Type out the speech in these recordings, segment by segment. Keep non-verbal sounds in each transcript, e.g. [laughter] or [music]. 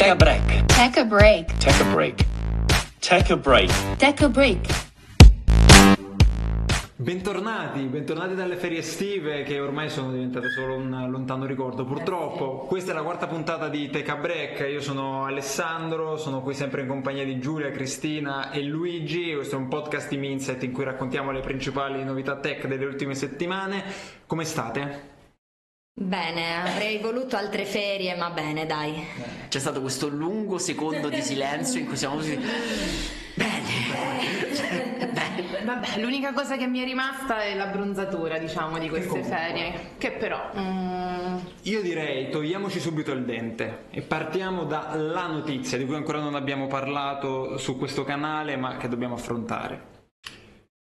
Take a break. Take a break. Take a break. Take a break. Take a break. Bentornati, bentornati dalle ferie estive che ormai sono diventate solo un lontano ricordo. Purtroppo, questa è la quarta puntata di Take a Break. Io sono Alessandro, sono qui sempre in compagnia di Giulia, Cristina e Luigi. Questo è un podcast di Minset in cui raccontiamo le principali novità tech delle ultime settimane. Come state? Bene, avrei voluto altre ferie, ma bene, dai. C'è stato questo lungo secondo di silenzio in cui siamo tutti. Bene. Vabbè, l'unica cosa che mi è rimasta è l'abbronzatura, diciamo, di queste comunque. ferie. Che però. mm, Io direi togliamoci subito il dente e partiamo dalla notizia di cui ancora non abbiamo parlato su questo canale ma che dobbiamo affrontare.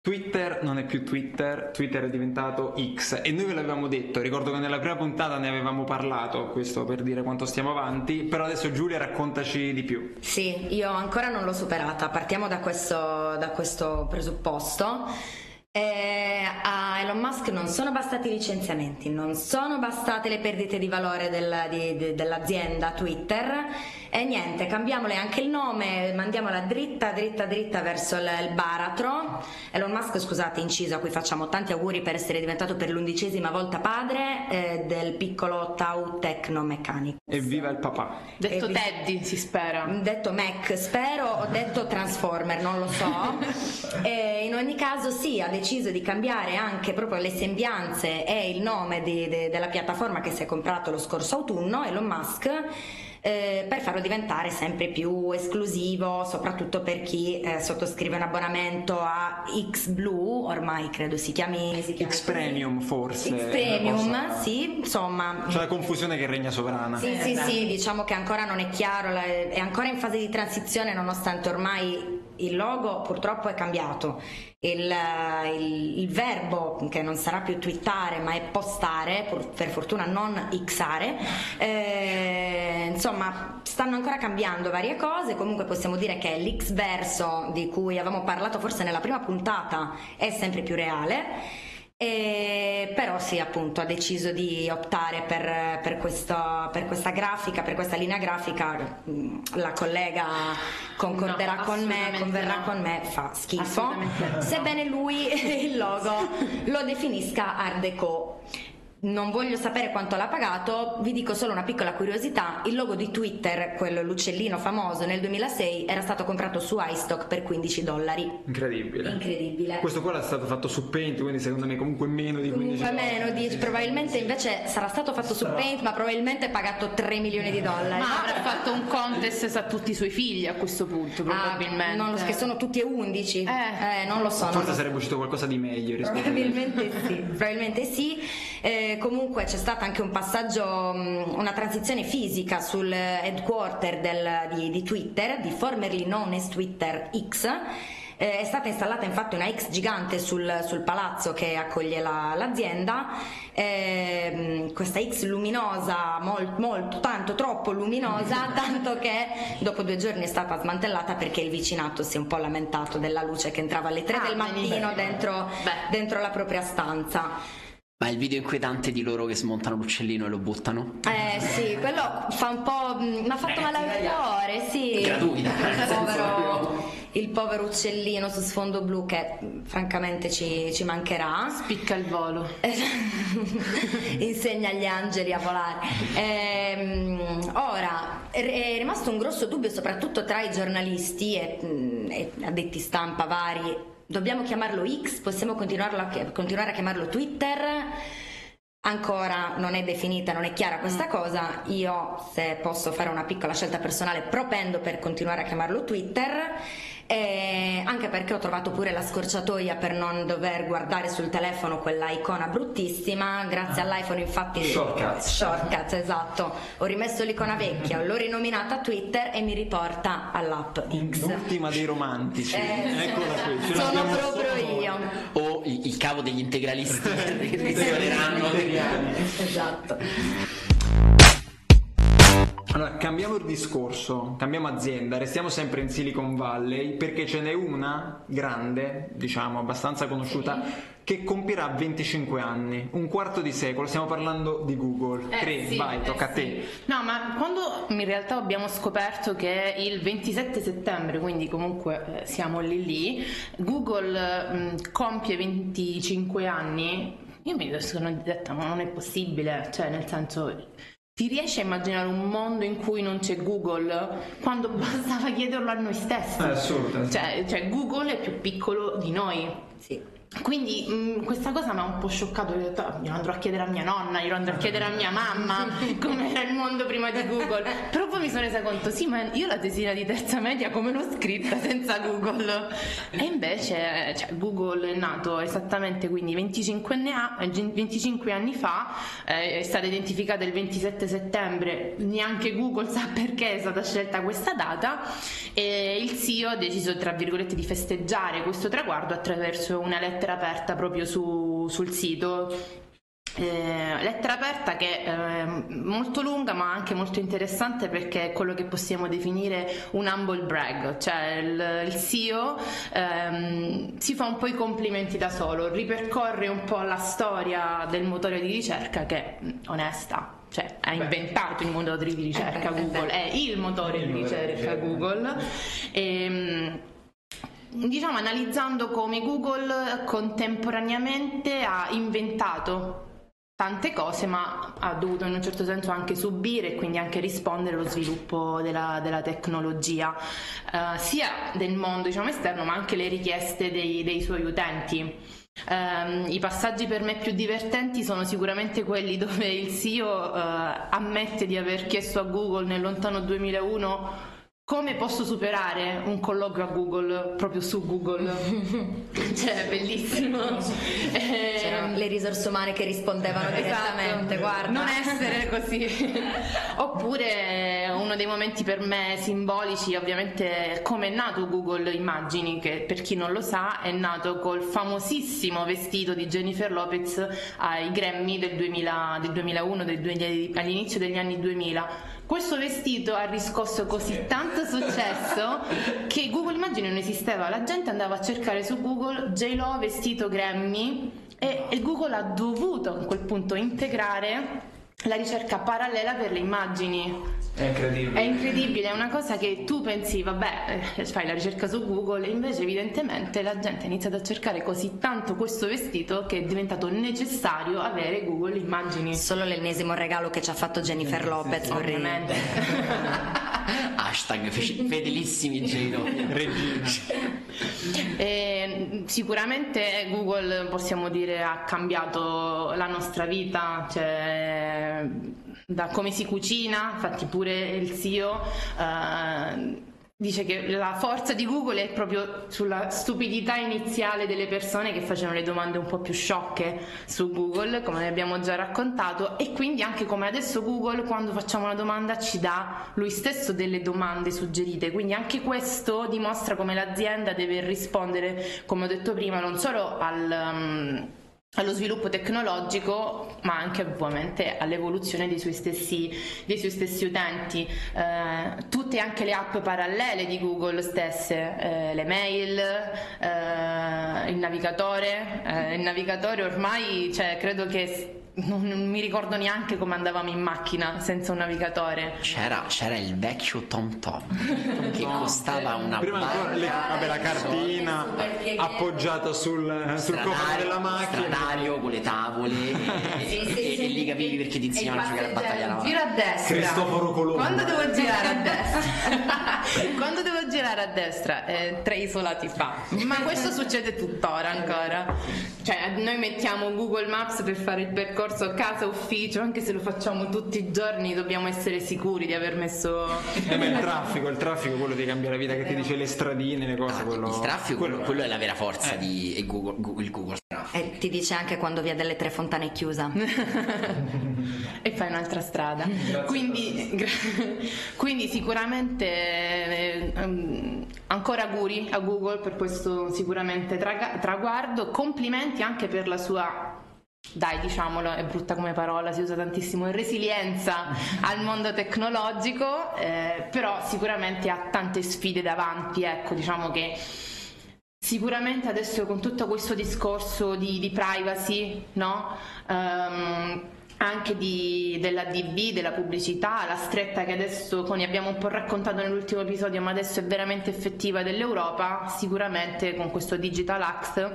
Twitter non è più Twitter, Twitter è diventato X e noi ve l'avevamo detto, ricordo che nella prima puntata ne avevamo parlato, questo per dire quanto stiamo avanti, però adesso Giulia raccontaci di più. Sì, io ancora non l'ho superata. Partiamo da questo, da questo presupposto. Eh, a Elon Musk non sono bastati i licenziamenti, non sono bastate le perdite di valore del- di- di- dell'azienda Twitter e niente, cambiamole anche il nome, mandiamola dritta, dritta, dritta verso il, il baratro. Elon Musk, scusate, inciso, a cui facciamo tanti auguri per essere diventato per l'undicesima volta padre eh, del piccolo Tau Tecnomeccanico. Evviva il papà! detto E vi- Teddy, si spera. Detto Mac, spero, ho detto Transformer, non lo so. [laughs] E in ogni caso sì, ha deciso di cambiare anche proprio le sembianze e il nome di- de- della piattaforma che si è comprato lo scorso autunno, Elon Musk. Eh, per farlo diventare sempre più esclusivo, soprattutto per chi eh, sottoscrive un abbonamento a X Blue, ormai credo si chiami, si chiami X. Premium forse. X Premium, sì, insomma. C'è la confusione che regna sovrana. Sì, sì, sì, diciamo che ancora non è chiaro, è ancora in fase di transizione nonostante ormai il logo purtroppo è cambiato. Il, il- il verbo che non sarà più twittare ma è postare, pur- per fortuna non xare, eh, insomma stanno ancora cambiando varie cose, comunque possiamo dire che l'X verso di cui avevamo parlato forse nella prima puntata è sempre più reale. E però sì, appunto, ha deciso di optare per, per questo- per questa grafica, per questa linea grafica. mm, La collega concorderà No, con me, converrà no. con me, fa schifo. Assolutamente no. Sebbene lui [laughs] il logo lo definisca Art Deco. Non voglio sapere quanto l'ha pagato, vi dico solo una piccola curiosità, il logo di Twitter, quello l'uccellino famoso nel 2006, era stato comprato su iStock per 15 dollari. Incredibile. Incredibile. Questo qua è stato fatto su Paint, quindi secondo me comunque meno di 15 Comunque meno di probabilmente invece sarà stato fatto su Paint, ma probabilmente pagato 3 milioni di dollari. Ma avrà fatto un contest a tutti i suoi figli a questo punto, Ah, probabilmente. non lo so, che sono tutti e 11. Eh. non lo so. non Forse lo so. sarebbe uscito qualcosa di meglio rispetto a Probabilmente sì, probabilmente sì. Eh, comunque c'è stato anche un passaggio, una transizione fisica sul headquarter del- di, di Twitter, di formerly known as Twitter X. Eh, è stata installata infatti una X gigante sul, sul palazzo che accoglie la- l'azienda. Eh, questa X luminosa, molto, molto, tanto troppo luminosa, [laughs] tanto che dopo due giorni è stata smantellata perché il vicinato si è un po' lamentato della luce che entrava alle 3 Ah, del mattino dentro, dentro la propria stanza. Ma il video inquietante di loro che smontano l'uccellino e lo buttano? Eh sì, quello fa un po'. mm, mi ha fatto male al cuore, sì. Gratuita, Il senso povero, il povero uccellino su sfondo blu che mm, francamente ci, ci mancherà. Spicca il volo. [laughs] Insegna agli angeli a volare. Ehm, ora, è è rimasto un grosso dubbio soprattutto tra i giornalisti e, mm, e addetti stampa vari. Dobbiamo chiamarlo X? Possiamo a continuare a chiamarlo Twitter? Ancora non è definita, non è chiara questa cosa. Io, se posso fare una piccola scelta personale, propendo per continuare a chiamarlo Twitter. Eh, anche perché ho trovato pure la scorciatoia per non dover guardare sul telefono quella icona bruttissima. Grazie all'iPhone, infatti. Shortcuts. Shortcuts, esatto. Ho rimesso l'icona vecchia, l'ho rinominata Twitter e mi riporta all'app X. L'ultima dei romantici. Eh, Eccola qui. Sono proprio solo io. O il, il cavo degli integralisti [laughs] che risoleranno. Esatto. Allora, cambiamo il discorso, cambiamo azienda, restiamo sempre in Silicon Valley perché ce n'è una grande, diciamo abbastanza conosciuta, che compirà 25 anni, un quarto di secolo, stiamo parlando di Google. Eh, Cri, sì, vai, eh, tocca a sì. te. No, ma quando in realtà abbiamo scoperto che il 27 settembre, quindi comunque eh, siamo lì lì, Google mh, compie 25 anni, io mi sono detta ma non è possibile, cioè nel senso... Ti riesci a immaginare un mondo in cui non c'è Google quando [laughs] bastava chiederlo a noi stessi? È assurdo. Cioè, cioè, Google è più piccolo di noi. Sì. Quindi mh, questa cosa mi ha un po' scioccato, ho detto "Ah, glielo andrò a chiedere a mia nonna, glielo andrò a chiedere a mia mamma [laughs] com'era il mondo prima di Google. Però poi mi sono resa conto, sì, ma io la tesina di terza media come l'ho scritta senza Google? E invece cioè, Google è nato esattamente quindi 25 anni, a- 25 anni fa, eh, è stata identificata il 27 settembre, neanche Google sa perché è stata scelta questa data e il CEO ha deciso tra virgolette di festeggiare questo traguardo attraverso una lettera aperta proprio su- sul sito eh, lettera aperta che è molto lunga ma anche molto interessante perché è quello che possiamo definire un humble brag, cioè il, il CEO ehm, si fa un po' i complimenti da solo, ripercorre un po' la storia del motore di ricerca che mh, onesta. Cioè, ha inventato il motore di ricerca Eh eh Google, beh. è il motore di ricerca Google. E, diciamo analizzando come Google contemporaneamente ha inventato tante cose ma ha dovuto in un certo senso anche subire e quindi anche rispondere allo sviluppo della, della tecnologia eh, sia del mondo diciamo esterno ma anche le richieste dei, dei suoi utenti. Ehm, I passaggi per me più divertenti sono sicuramente quelli dove il CEO eh, ammette di aver chiesto a Google nel lontano 2001 come posso superare un colloquio a Google proprio su Google? [laughs] cioè, bellissimo. C'erano le risorse umane che rispondevano direttamente, Esatto. guarda. Non essere così. [laughs] Oppure uno dei momenti per me simbolici, ovviamente, come è nato Google Immagini, che per chi non lo sa è nato col famosissimo vestito di Jennifer Lopez ai Grammy del, 2000 del 2001, del 2000 all'inizio degli anni 2000. Questo vestito ha riscosso così tanto successo [laughs] che Google Immagini non esisteva, la gente andava a cercare su Google J-Lo vestito Grammy e, e Google ha dovuto a quel punto integrare la ricerca parallela per le immagini. È incredibile. È incredibile, è una cosa che tu pensi, vabbè, eh, fai la ricerca su Google e invece evidentemente la gente ha iniziato a cercare così tanto questo vestito che è diventato necessario avere Google Immagini. Solo l'ennesimo regalo che ci ha fatto Jennifer Lopez, vorrei dire. Ovviamente. Hashtag fe- fedelissimi Gino. Regina. E, sicuramente Google possiamo dire ha cambiato la nostra vita, cioè, da come si cucina, infatti pure il CEO eh, dice che la forza di Google è proprio sulla stupidità iniziale delle persone che facevano le domande un po' più sciocche su Google, come ne abbiamo già raccontato, e quindi anche come adesso Google quando facciamo una domanda ci dà lui stesso delle domande suggerite, quindi anche questo dimostra come l'azienda deve rispondere, come ho detto prima, non solo al... um, allo sviluppo tecnologico, ma anche ovviamente all'evoluzione dei suoi stessi, dei suoi stessi utenti. Eh, tutte anche le app parallele di Google stesse, eh, le mail, eh, il navigatore. Eh, il navigatore ormai, cioè, credo che non, non mi ricordo neanche come andavamo in macchina senza un navigatore. C'era, c'era il vecchio Tom Tom che costava una Prima ancora le- vabbè, la cartina appoggiata sul, sul cofano della macchina. stradario con le tavole [laughs] e, e- e lì capivi perché ti insegnavano a giocare a battaglia navale. Giro a destra. Cristoforo Colombo. Quando devo [laughs] girare a destra? [laughs] Quando devo girare a destra? Eh, tre isolati fa. Ma questo succede tuttora ancora. Cioè, noi mettiamo Google Maps per fare il percorso casa-ufficio, anche se lo facciamo tutti i giorni, dobbiamo essere sicuri di aver messo... Eh, ma il [laughs] traffico, il traffico, quello ti cambia la vita, che ti dice le stradine, le cose. quello, Il traffico, quello, quello è la vera forza Eh. di Google, Google- il Google Traffic. E ti dice anche quando via delle tre fontane è chiusa. [laughs] e fai un'altra strada. Quindi, [laughs] gra- quindi sicuramente eh, ehm, ancora auguri a Google per questo sicuramente traga- traguardo, complimenti anche per la sua dai diciamolo è brutta come parola, si usa tantissimo resilienza [laughs] al mondo tecnologico, eh, però sicuramente ha tante sfide davanti, ecco diciamo che sicuramente adesso con tutto questo discorso di, di privacy, no? Um, anche di, della DB, della pubblicità, la stretta che adesso Tony abbiamo un po' raccontato nell'ultimo episodio, ma adesso è veramente effettiva dell'Europa, sicuramente con questo Digital Act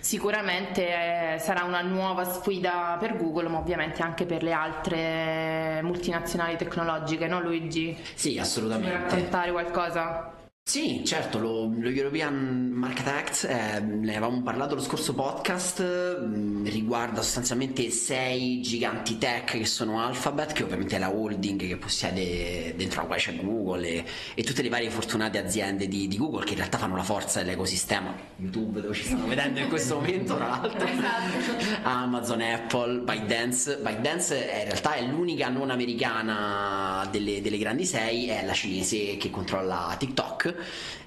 sicuramente eh, sarà una nuova sfida per Google, ma ovviamente anche per le altre multinazionali tecnologiche, no Luigi? Sì, assolutamente. Vuoi raccontare qualcosa? Sì, certo, lo, lo European Market Act, eh, ne avevamo parlato lo scorso podcast, mh, mm, riguarda sostanzialmente sei giganti tech che sono Alphabet, che ovviamente è la holding che possiede dentro la quale c'è Google e, e tutte le varie fortunate aziende di, di, Google che in realtà fanno la forza dell'ecosistema, YouTube dove ci stanno vedendo in questo momento tra l'altro, esatto. Amazon, Apple, ByteDance, ByteDance è, in realtà è l'unica non americana delle, delle grandi sei, è la cinese che controlla TikTok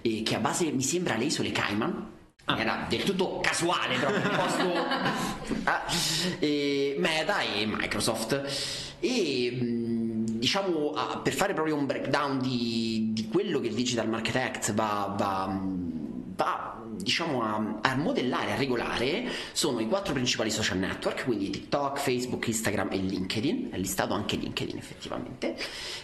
e che a base mi sembra le isole Cayman. Ah. era del tutto casuale proprio posto. [laughs] Ah, e Meta e Microsoft. E diciamo per fare proprio un breakdown di, di quello che il Digital Market Act va, va, va diciamo a, a, modellare, a regolare sono i quattro principali social network, quindi TikTok, Facebook, Instagram e LinkedIn, è listato anche LinkedIn effettivamente,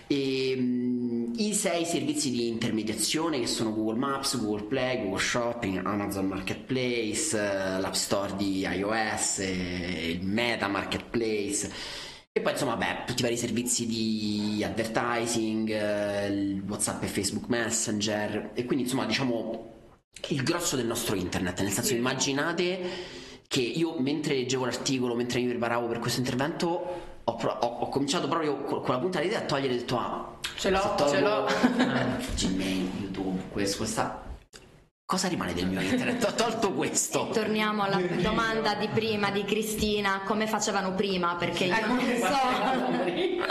e um, i sei servizi di intermediazione che sono Google Maps, Google Play, Google Shopping, Amazon Marketplace, uh, l'App Store di iOS, eh, il Meta Marketplace. E poi insomma, beh, tutti i vari servizi di advertising, eh, WhatsApp e Facebook Messenger, e quindi insomma, diciamo, il grosso del nostro internet, nel senso immaginate che io mentre leggevo l'articolo, mentre mi preparavo per questo intervento, ho, pro- ho, ho cominciato proprio con la punta dell'idea a togliere e ho detto ah, ce l'ho, ce l'ho. [laughs] Gmail, YouTube, questo, questa Cosa rimane del mio internet? Ho tolto questo. E torniamo alla domanda di prima di Cristina, come facevano prima? Perché io non so.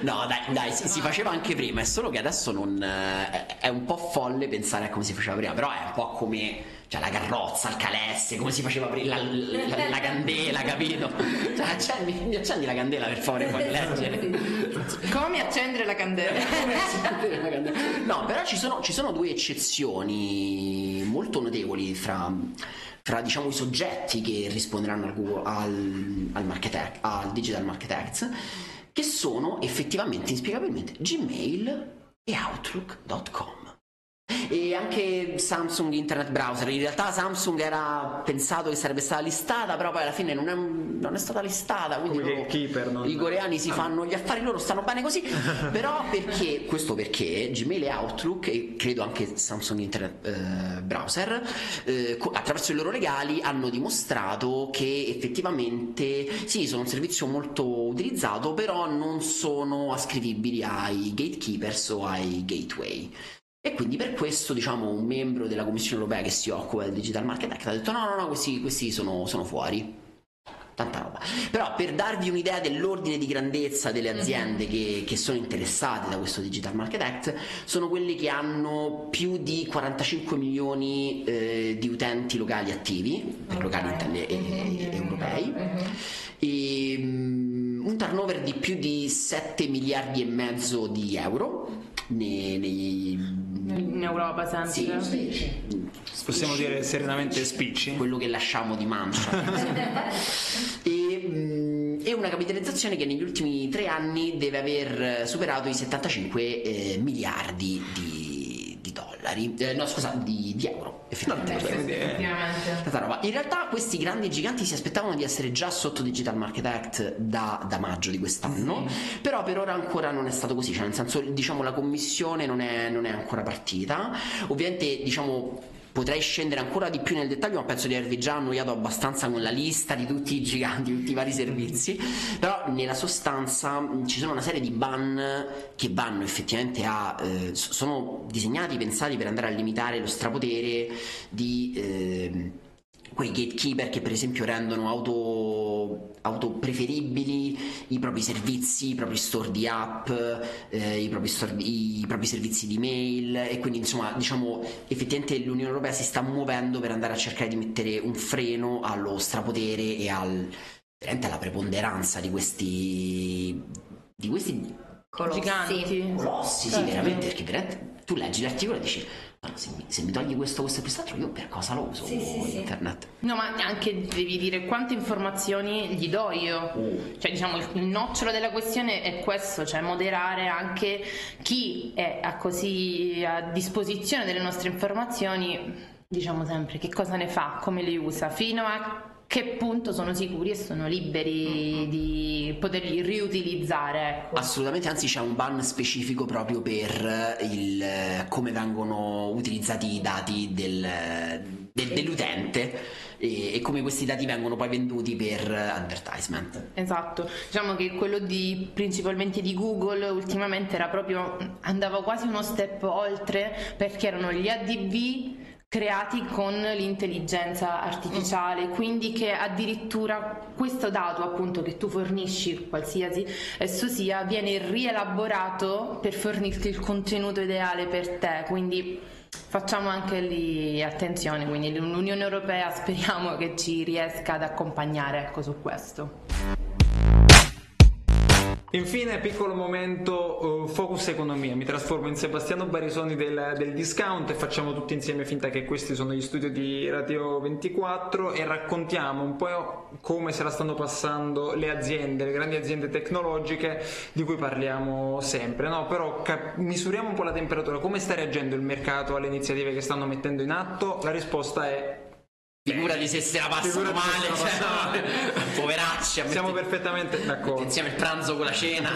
No, dai, dai si, si, faceva anche prima, è solo che adesso non, eh, è un po' folle pensare a come si faceva prima, però è un po' come cioè la carrozza, il calesse, come si faceva prima, la, la, la, candela, capito? Cioè, accendi, mi accendi la candela per favore, puoi leggere. Come accendere la candela? [laughs] accendere la candela. No, però ci sono, ci sono due eccezioni molto notevoli fra fra diciamo, i soggetti che risponderanno al, Google, al, al, Market, al Digital Market Act, che sono effettivamente, inspiegabilmente, Gmail e Outlook.com e anche Samsung Internet Browser. In realtà Samsung era pensato che sarebbe stata listata, però poi alla fine non è, non è stata listata. Quindi loro, keeper, non... i coreani si fanno gli affari loro, stanno bene così. [laughs] però perché, questo perché Gmail e Outlook, e credo anche Samsung Internet eh, Browser, eh, attraverso i loro legali hanno dimostrato che effettivamente sì, sono un servizio molto utilizzato, però non sono ascrivibili ai gatekeepers o ai gateway. E quindi per questo, diciamo, un membro della Commissione europea che si occupa del Digital Market Act ha detto no, no, no, questi, questi sono, sono fuori tanta roba. Però per darvi un'idea dell'ordine di grandezza delle mhm. aziende che, che, sono interessate da questo Digital Market Act, sono quelle che hanno più di 45 milioni eh, di utenti locali attivi, per okay. locali intende, e, e, e, europei, uh-huh. e um, un turnover di più di 7 miliardi e mezzo di euro nei, nei in Europa sempre. Sì, sì. Possiamo dire serenamente spicci. Quello che lasciamo di mancia. [laughs] e, mh, e, una capitalizzazione che negli ultimi tre anni deve aver superato i 75 eh, miliardi di, di dollari. Eh, no, scusa, di, di euro effettivamente. No, In realtà questi grandi giganti si aspettavano di essere già sotto Digital Market Act da, da maggio di quest'anno, sì. però per ora ancora non è stato così, cioè nel senso diciamo la commissione non è, non è ancora partita. Ovviamente diciamo potrei scendere ancora di più nel dettaglio, ma penso di avervi già annoiato abbastanza con la lista di tutti i giganti, tutti i vari servizi. Però nella sostanza ci sono una serie di ban che vanno effettivamente a. Eh, sono disegnati, pensati per andare a limitare lo strapotere di. Eh, quei gatekeeper che per esempio rendono auto, auto preferibili i propri servizi, i propri store di app, eh, i, propri store, i, propri servizi di mail e quindi insomma diciamo effettivamente l'Unione Europea si sta muovendo per andare a cercare di mettere un freno allo strapotere e al, veramente la preponderanza di questi di questi Colossi. Giganti. colossi, sì, Certo. veramente, perché veramente tu leggi l'articolo e dici "Ma se mi, se mi togli questo, questo e quest'altro, io per cosa lo uso Sì, sì, sì. internet? No, ma anche devi dire quante informazioni gli do io. Cioè, diciamo, il, il nocciolo della questione è questo, cioè moderare anche chi è a così a disposizione delle nostre informazioni, diciamo sempre che cosa ne fa, come le usa, fino a che punto sono sicuri e sono liberi di poterli riutilizzare. Ecco. Assolutamente, anzi c'è un ban specifico proprio per il, eh, come vengono utilizzati i dati del, del- dell'utente e, e come questi dati vengono poi venduti per advertisement. Esatto, diciamo che quello di principalmente di Google ultimamente era proprio andava quasi uno step oltre perché erano gli ADV creati con l'intelligenza artificiale, quindi che addirittura questo dato appunto che tu fornisci, qualsiasi esso sia, viene rielaborato per fornirti il contenuto ideale per te, quindi facciamo anche lì attenzione, quindi l'Unione Europea [laughs] speriamo che ci riesca ad accompagnare ecco, su questo. Infine, piccolo momento eh, focus economia. Mi trasformo in Sebastiano Barisoni del, del discount e facciamo tutti insieme finta che questi sono gli studio di Radio 24 e raccontiamo un po' come se la stanno passando le aziende, le grandi aziende tecnologiche di cui parliamo sempre. No? Però cap- misuriamo un po' la temperatura, come sta reagendo il mercato alle iniziative che stanno mettendo in atto? La risposta è Figurati se se la passano male, la cioè, [laughs] poveracci, siamo perfettamente d'accordo. insieme il pranzo con la cena.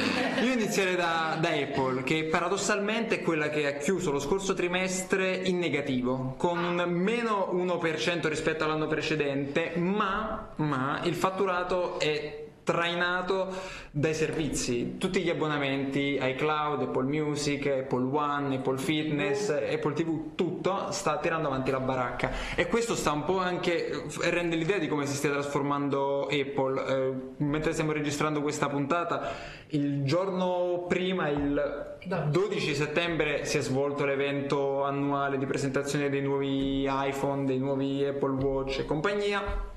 [laughs] Io inizierei da, da Apple, che paradossalmente è quella che ha chiuso lo scorso trimestre in negativo, con un meno 1% rispetto all'anno precedente, ma, ma il fatturato è trainato dai servizi, tutti gli abbonamenti iCloud, Apple Music, Apple One, Apple Fitness, Apple TV, tutto sta tirando avanti la baracca e questo sta un po' anche rende l'idea di come si stia trasformando Apple. Eh, mentre stiamo registrando questa puntata, il giorno prima, il 12 settembre, si è svolto l'evento annuale di presentazione dei nuovi iPhone, dei nuovi Apple Watch e compagnia.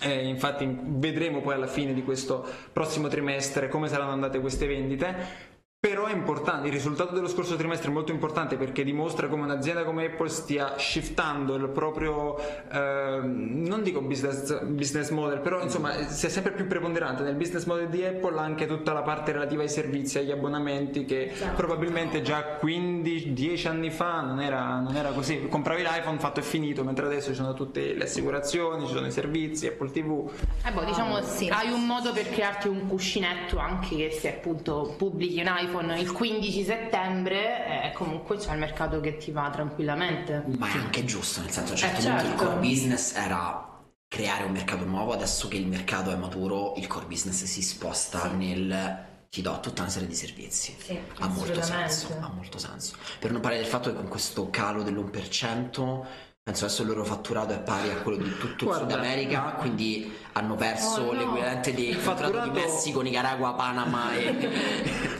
Eh, infatti vedremo poi alla fine di questo prossimo trimestre come saranno andate queste vendite. Però è importante, il risultato dello scorso trimestre è molto importante perché dimostra come un'azienda come Apple stia shiftando il proprio, eh, non dico business, business model, però insomma sia sempre più preponderante nel business model di Apple anche tutta la parte relativa ai servizi, agli abbonamenti che probabilmente già 15-10 anni fa non era, non era così. Compravi l'iPhone fatto e finito, mentre adesso ci sono tutte le assicurazioni, ci sono i servizi, Apple TV. Eh boh, diciamo, sì. hai un modo per crearti un cuscinetto anche che se appunto pubblichi un iPhone il 15 settembre, eh, comunque c'è il mercato che ti va tranquillamente. Ma è anche giusto, nel senso, a un certo Eh, punto il certo. core business era creare un mercato nuovo, adesso che il mercato è maturo, il core business si sposta nel ti do tutta una serie di servizi. Sì, ha molto senso, ha molto senso. Per non parlare del fatto che con questo calo dell'1%, penso adesso il loro fatturato è pari a quello di tutto il Guarda. Sud America, quindi hanno perso Oh, no. l'equivalente del fatturato di Messico, Nicaragua, Panama e...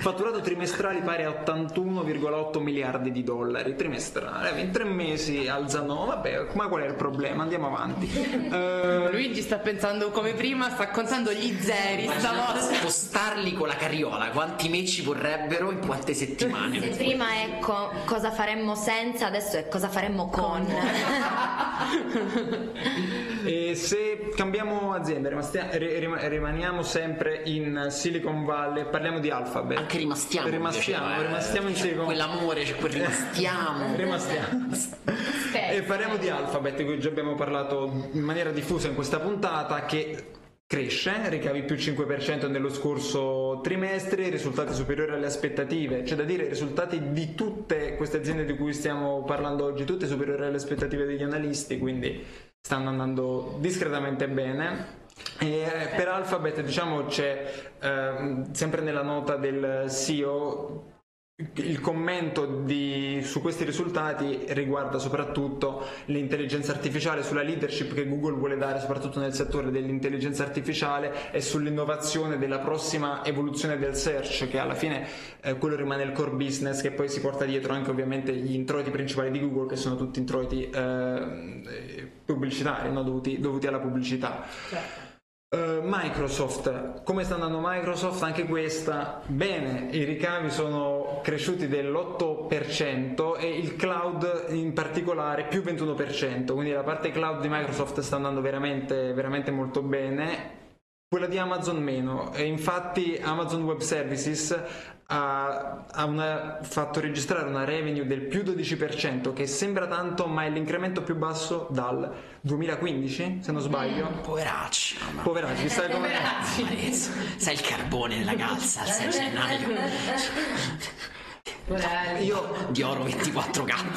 Fatturato trimestrali pari a 81,8 miliardi di dollari trimestrale. In tre mesi alzano, vabbè, ma qual è il problema? Andiamo avanti. Eh, Luigi sta pensando come prima, sta contando gli zeri stavolta. Spostarli con la carriola, quanti me ci vorrebbero in quante settimane? Se prima è co- cosa faremmo senza, adesso è cosa faremmo con. E se cambiamo azienda, rimastia- ri- rim- rimaniamo sempre in Silicon Valley, parliamo di Alphabet. Anche rimastiamo. Rimastiamo, piaceva, eh. rimastiamo in C'è Silicon Quell'amore, c'è quel rimastiamo. [laughs] Rimastiamo. e parliamo di Alphabet, di cui già abbiamo parlato in maniera diffusa in questa puntata, che cresce, ricavi più 5% nello scorso trimestre, risultati superiori alle aspettative, c'è da dire risultati di tutte queste aziende di cui stiamo parlando oggi, tutte superiori alle aspettative degli analisti, quindi stanno andando discretamente bene. E eh, per Alphabet diciamo c'è ehm, sempre nella nota del CEO il commento di- su questi risultati riguarda soprattutto l'intelligenza artificiale, sulla leadership che Google vuole dare soprattutto nel settore dell'intelligenza artificiale e sull'innovazione della prossima evoluzione del search che alla fine eh, quello rimane il core business che poi si porta dietro anche ovviamente gli introiti principali di Google che sono tutti introiti eh, pubblicitari no? dovuti, dovuti alla pubblicità. Eh, Microsoft, come sta andando Microsoft? Anche questa, bene, i ricavi sono cresciuti dell'8% e il cloud in particolare più 21%, quindi la parte cloud di Microsoft sta andando veramente, veramente molto bene. Quella di Amazon meno, e infatti Amazon Web Services ha, ha una- fatto registrare una revenue del più 12%, che sembra tanto, ma è l'incremento più basso dal 2015, se non sbaglio. Poveracci. mamma. Poveracci, sai come... Malezzo. Sai il carbone nella calza al 6 [laughs] gennaio Io di oro 24k.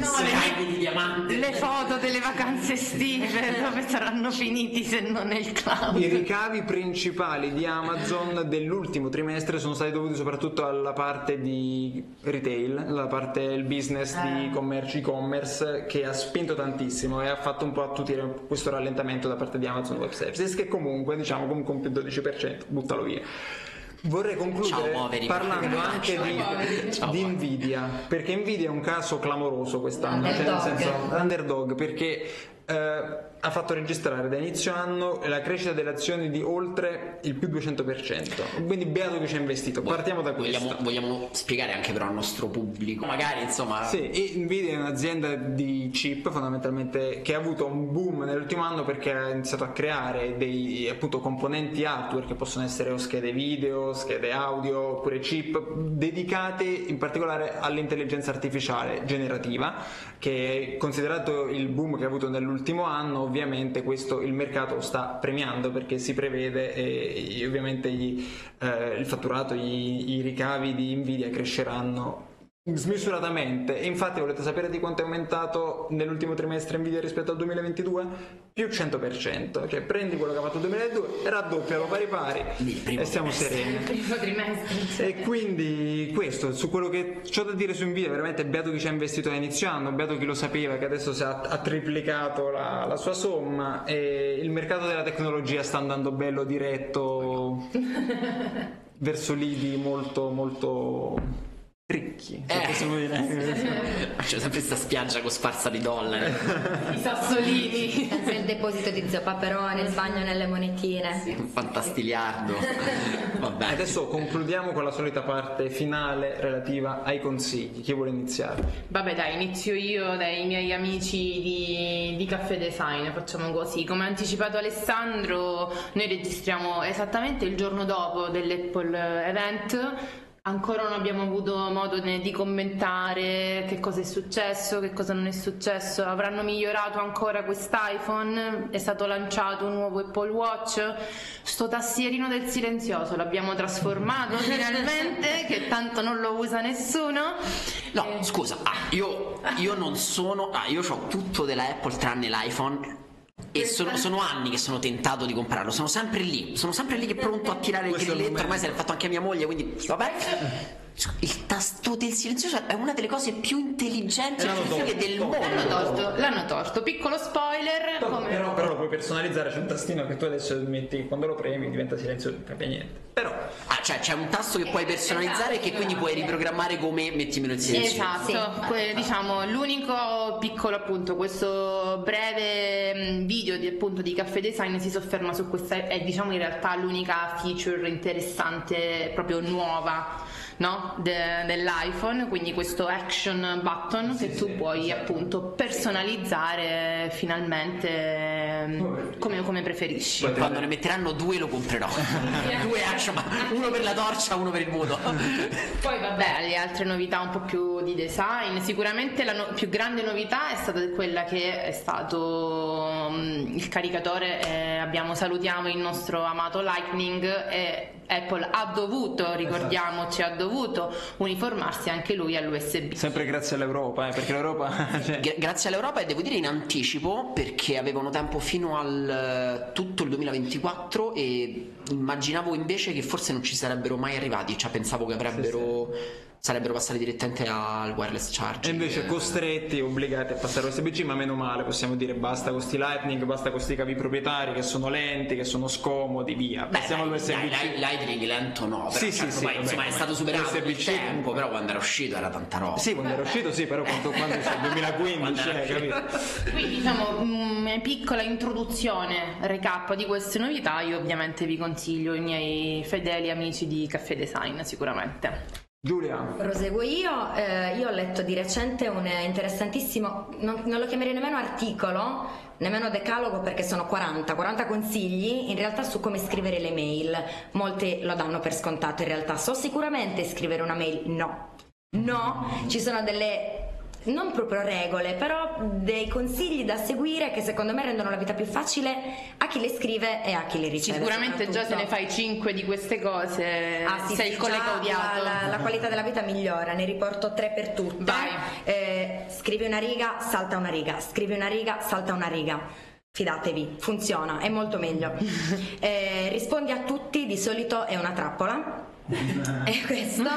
Sei di diamanti. Le foto delle vacanze estive dove saranno finiti se non nel cloud? I ricavi principali di Amazon dell'ultimo trimestre sono stati dovuti soprattutto alla parte di retail, la parte del business di commercio e-commerce che ha spinto tantissimo e ha fatto un po' attutire questo rallentamento da parte di Amazon Web Services che comunque diciamo comunque un più 12%, buttalo via. Vorrei concludere Ciao, parlando anche di. Ciao, di. Nvidia, perché Nvidia è un caso clamoroso quest'anno, cioè nel Underdog. senso underdog perché eh, ha fatto registrare da inizio anno la crescita delle azioni di oltre il più 200%. Quindi beato che ci ha investito. Partiamo da questo. Vogliamo, vogliamo spiegare anche però al nostro pubblico, magari insomma. Sì, Nvidia è un'azienda di chip fondamentalmente che ha avuto un boom nell'ultimo anno perché ha iniziato a creare dei appunto componenti hardware che possono essere o schede video, schede audio oppure chip dedicati in particolare all'intelligenza artificiale generativa che considerato il boom che ha avuto nell'ultimo anno ovviamente questo il mercato sta premiando perché si prevede e ovviamente gli, eh, il fatturato, i, i ricavi di Nvidia cresceranno smisuratamente e infatti volete sapere di quanto è aumentato nell'ultimo trimestre Nvidia rispetto al 2022? Più 100% cioè prendi quello che ha fatto il 2022 e raddoppialo pari pari e trimestre. sereni Primo trimestre. e quindi questo, su quello che ho da dire su Nvidia, veramente beato chi ci ha investito a inizio anno, beato chi lo sapeva che adesso si ha, ha triplicato la, la sua somma e il mercato della tecnologia sta andando bello diretto [laughs] verso lidi molto molto ricchi, se Eh. possiamo dire. [laughs] C'è sempre questa spiaggia con sparsa di dollari. [laughs] I sassolini. Pensa il deposito di zio Paperone, il bagno nelle monetine. Un fantastiliardo. [laughs] Vabbè. Adesso concludiamo con la solita parte finale relativa ai consigli. Chi vuole iniziare? Vabbè dai, inizio io dai miei amici di, di Caffè Design, facciamo così. Come ha anticipato Alessandro, noi registriamo esattamente il giorno dopo dell'Apple Event. Ancora non abbiamo avuto modo di commentare che cosa è successo, che cosa non è successo. Avranno migliorato ancora quest'iPhone? È stato lanciato un nuovo Apple Watch? Sto tastierino del silenzioso l'abbiamo trasformato [laughs] finalmente, che tanto non lo usa nessuno. No, scusa, ah, io, io non sono. Ah, io ho tutto della Apple tranne l'iPhone. E sono, sono anni che sono tentato di comprarlo, sono sempre lì, sono sempre lì che pronto a tirare il grilletto, ormai se l'ha fatto anche mia moglie, quindi vabbè. Il tasto del silenzioso è una delle cose più intelligenti E e l'hanno fighe tolto. del L'hanno mondo. l'hanno torto. Piccolo spoiler. come- Però, però lo puoi personalizzare, c'è un tastino che tu adesso metti, quando lo premi diventa silenzioso, non cambia niente. Però Ah, cioè c'è un tasto che puoi personalizzare che quindi puoi riprogrammare come mettimelo in silenzio. Esatto, que- diciamo l'unico piccolo appunto, questo breve video di, appunto, di Caffè Design si sofferma su questa, è diciamo in realtà l'unica feature interessante, proprio nuova, no? De- dell'iPhone, quindi questo action button che tu puoi appunto personalizzare finalmente mh, come, come preferisci. Quando ne metteranno due lo comprerò. [laughs] due action, ma uno per la torcia, uno per il muto. [laughs] Poi vabbè, le altre novità un po' più di design, sicuramente la no- più grande novità è stata quella che è stato mm, il caricatore, eh, abbiamo salutiamo il nostro amato Lightning e Apple ha dovuto, ricordiamoci, ha dovuto uniformarsi anche lui all'USB. sempre grazie all'Europa, eh, perché l'Europa... [laughs] cioè, Gra- grazie all'Europa e devo dire in anticipo perché avevano tempo fino al eh, tutto il 2024 e immaginavo invece che forse non ci sarebbero mai arrivati, cioè pensavo che avrebbero sarebbero passati direttamente al wireless E charging. invece Eh, costretti, obbligati a passare USB-C, ma meno male, possiamo dire basta con sti Lightning, basta con sti cavi proprietari che sono lenti, che sono scomodi, via. Beh, Passiamo all'USB-C. Lightning lento no, però Sì, sì, certo, sì, poi, vabbè, insomma è stato superato USB-C tempo, comunque. però quando era uscito era tanta roba. Sì, quando era uscito sì, però quanto, quando c'è? 2015, [laughs] eh, capito? Quindi diciamo una piccola introduzione, recap di queste novità, io ovviamente vi consiglio i miei fedeli amici di Caffè Design sicuramente. Giulia, Proseguo io, eh, io ho letto di recente un interessantissimo, non, non lo chiamerei nemmeno articolo, nemmeno decalogo perché sono 40, 40 consigli in realtà su come scrivere le mail. Molti lo danno per scontato in realtà. So sicuramente scrivere una mail? No. No, ci sono delle non proprio regole, però dei consigli da seguire che secondo me rendono la vita più facile a chi le scrive e a chi le riceve. Sicuramente già se ne fai 5 di queste cose, Ah, sì, sei il collega odiato. La, la- qualità della vita migliora, ne riporto tre per tutte. Vai. Eh, scrivi una riga, salta una riga, scrivi una riga, salta una riga. Fidatevi, funziona, è molto meglio. [laughs] Eh, rispondi a tutti, di solito è una trappola. [laughs] e questo.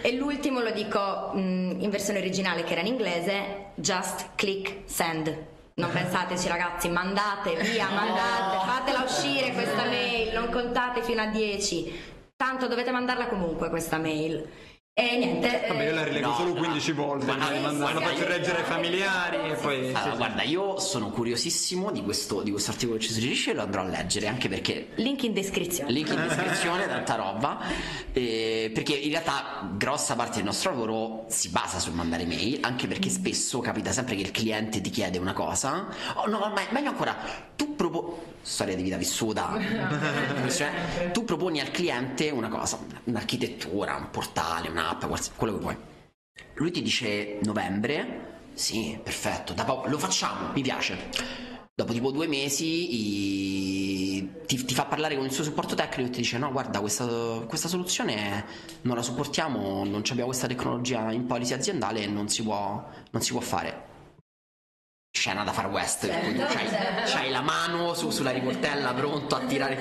E l'ultimo lo dico mh, in versione originale che era in inglese just click send. Non pensateci ragazzi mandate via mandate fatela uscire questa mail non contate fino a 10 tanto dovete mandarla comunque questa mail e niente vabbè io la rilego No, solo no. 15 volte, Ma- eh, guarda, faccio io- leggere ai familiari e poi... sì, Allora, sì. guarda, io sono curiosissimo di questo, di questo articolo che ci suggerisce e lo andrò a leggere anche perché link in descrizione link in descrizione, tanta roba. eh, perché in realtà grossa parte del nostro lavoro si basa sul mandare mail, anche perché spesso capita sempre che il cliente ti chiede una cosa. Oh no, ma meglio ancora, tu proponi. Storia di vita vissuta. [laughs] Cioè, tu proponi al cliente una cosa, un'architettura, un portale, un'app, quello che vuoi. Lui ti dice novembre. Sì, perfetto, po- lo facciamo, mi piace. Dopo tipo due mesi i- ti, ti fa parlare con il suo supporto tecnico e ti dice no guarda questa, questa soluzione non la supportiamo, non abbiamo questa tecnologia in policy aziendale e non si può, non si può fare. Scena da Far West, per cui tu c'hai, c'hai la mano su- sulla riportella pronto a tirare.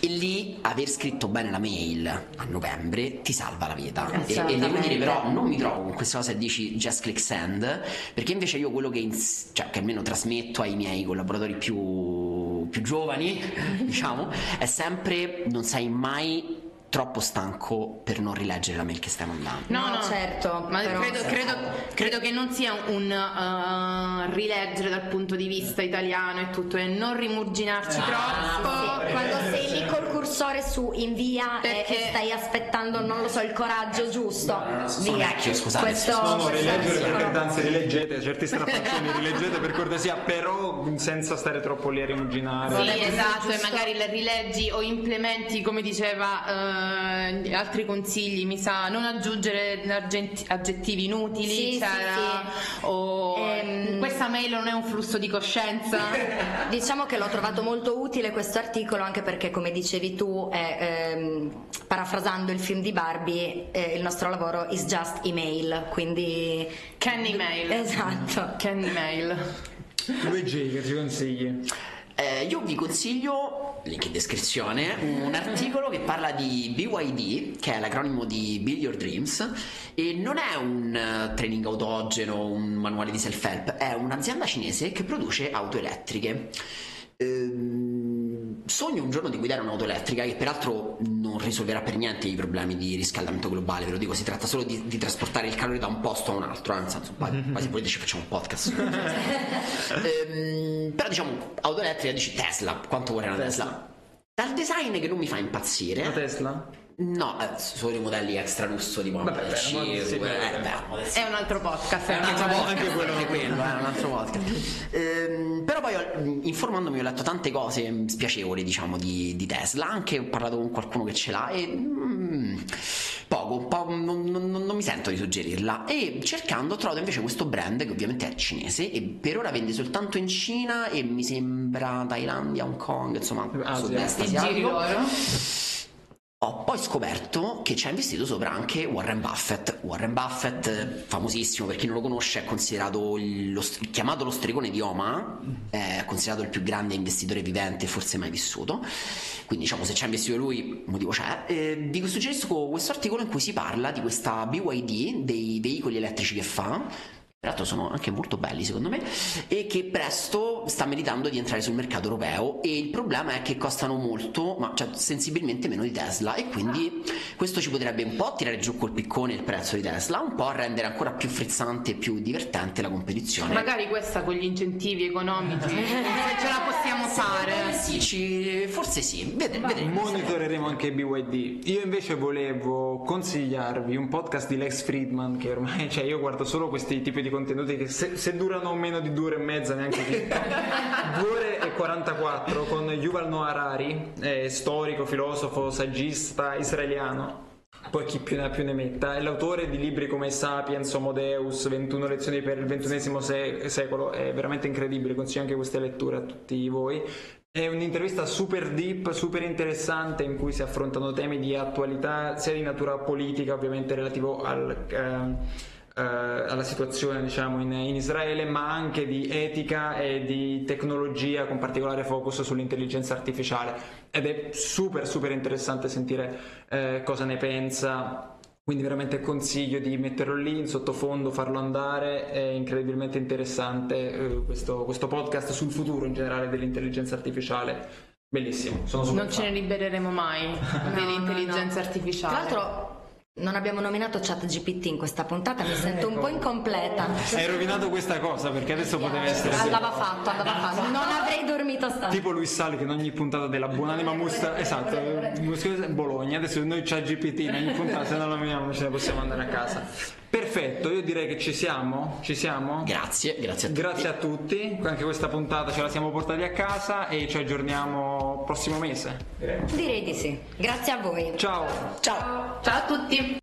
E lì aver scritto bene la mail a novembre ti salva la vita. E, e devo dire però non mi trovo con questa cosa e dici just click send, perché invece io quello che, ins- cioè, che almeno trasmetto ai miei collaboratori più, più giovani, [laughs] diciamo, è sempre non sei mai troppo stanco per non rileggere la mail che stai mandando. No, No, no, certo, ma però- credo, credo- credo che non sia un uh, rileggere dal punto di vista italiano e tutto, e non rimurginarci troppo. Sì, quando sei lì col cursore su invia e- Perché- e, stai aspettando, non lo so, il coraggio giusto. sono via. vecchio, scusate. Questo, No, no, rileggere per anzi rileggete, certi strappazioni rileggete per cortesia, però senza stare troppo lì a rimuginare. Sì, esatto, e magari le rileggi o implementi, come diceva eh, altri consigli, mi sa, non aggiungere aggettivi inutili, Sì, c'era, sì, o Ehm. questa mail non è un flusso di coscienza. [laughs] Diciamo che l'ho trovato molto utile questo articolo anche perché come dicevi tu, è, ehm, parafrasando il film di Barbie, eh, il nostro lavoro is just email, quindi... Candy mail. Esatto. Candy mail. 2G che ci consigli? Eh, io vi consiglio, link in descrizione, un articolo che parla di BYD, che è l'acronimo di Build Your Dreams, e non è un eh, training autogeno, un manuale di self-help, è un'azienda cinese che produce auto elettriche. Ehm, sogno un giorno di guidare un'auto elettrica che peraltro non risolverà per niente i problemi di riscaldamento globale, ve lo dico, si tratta solo di, di trasportare il calore da un posto a un altro, anzi, quasi, quasi [laughs] volete ci facciamo un podcast. [laughs] Ehm, però diciamo, auto elettrica dici Tesla, quanto vuole una Tesla? Dal design che non mi fa impazzire. La Tesla? No, eh, sono i modelli extra lusso Vabbè, Model beh, ma- C, sì, eh, beh. È un altro podcast. È un Anche, altro anche quello, anche quello, è un altro podcast. Ehm, però poi ho- informandomi ho letto tante cose spiacevoli, diciamo, di, di Tesla. Anche ho parlato con qualcuno che ce l'ha e mm, poco, un po' non, non- non mi sento di suggerirla. E cercando ho trovato invece questo brand che ovviamente è cinese e per ora vende soltanto in Cina e mi sembra Thailandia, Hong Kong, insomma, Asia. sud-est giri asiatico. Ho poi scoperto che ci ha investito sopra anche Warren Buffett. Warren Buffett, famosissimo per chi non lo conosce, è considerato lo chiamato lo stregone di Omaha, è considerato il più grande investitore vivente forse mai vissuto. Quindi diciamo se ci ha investito lui, motivo c'è. Eh, vi suggerisco questo articolo in cui si parla di questa BYD, dei veicoli elettrici che fa. Peraltro sono anche molto belli secondo me e che presto sta meritando di entrare sul mercato europeo e il problema è che costano molto, ma cioè, sensibilmente meno di Tesla e quindi questo ci potrebbe un po' tirare giù col piccone il prezzo di Tesla, un po' rendere ancora più frizzante e più divertente la competizione. Magari questa con gli incentivi economici, [laughs] se ce la possiamo fare. Sì, ci- forse sì, vedremo. Monitoreremo anche BYD. Io invece volevo consigliarvi un podcast di Lex Friedman che ormai, [laughs] cioè io guardo solo questi tipi di contenuti che se, se durano meno di due ore e mezza neanche più. [laughs] due ore e 44 con Yuval Noah Harari, eh, storico, filosofo, saggista israeliano. Poi chi più ne ha più ne metta, è l'autore di libri come Sapiens, Homo Deus, 21 lezioni per il XXI se- secolo, è veramente incredibile, consiglio anche queste letture a tutti voi. È un'intervista super deep, super interessante in cui si affrontano temi di attualità sia di natura politica, ovviamente relativo al, eh, alla situazione diciamo, in, in Israele, ma anche di etica e di tecnologia con particolare focus sull'intelligenza artificiale. Ed è super super interessante sentire eh, cosa ne pensa. Quindi veramente consiglio di metterlo lì in sottofondo, farlo andare, è incredibilmente interessante eh, questo, questo podcast sul futuro in generale dell'intelligenza artificiale. Bellissimo, sono super Non ce ne fan. libereremo mai [laughs] dell'intelligenza Tra artificiale. l'altro non abbiamo nominato ChatGPT in questa puntata, mi [laughs] sento un po' incompleta. Hai rovinato questa cosa perché adesso poteva essere Andava fatto, andava fatto. Non avrei dormito stanotte. tipo Luis Sali che in ogni puntata della buonanima musta esatto Bologna adesso noi c'è GPT in ogni puntata se non lo nominiamo ce ne possiamo andare a casa perfetto io direi che ci siamo ci siamo Grazie, grazie a tutti. grazie a tutti anche questa puntata ce la siamo portati a casa e ci aggiorniamo prossimo mese Direi di sì. Grazie a voi. ciao Ciao. Ciao a tutti!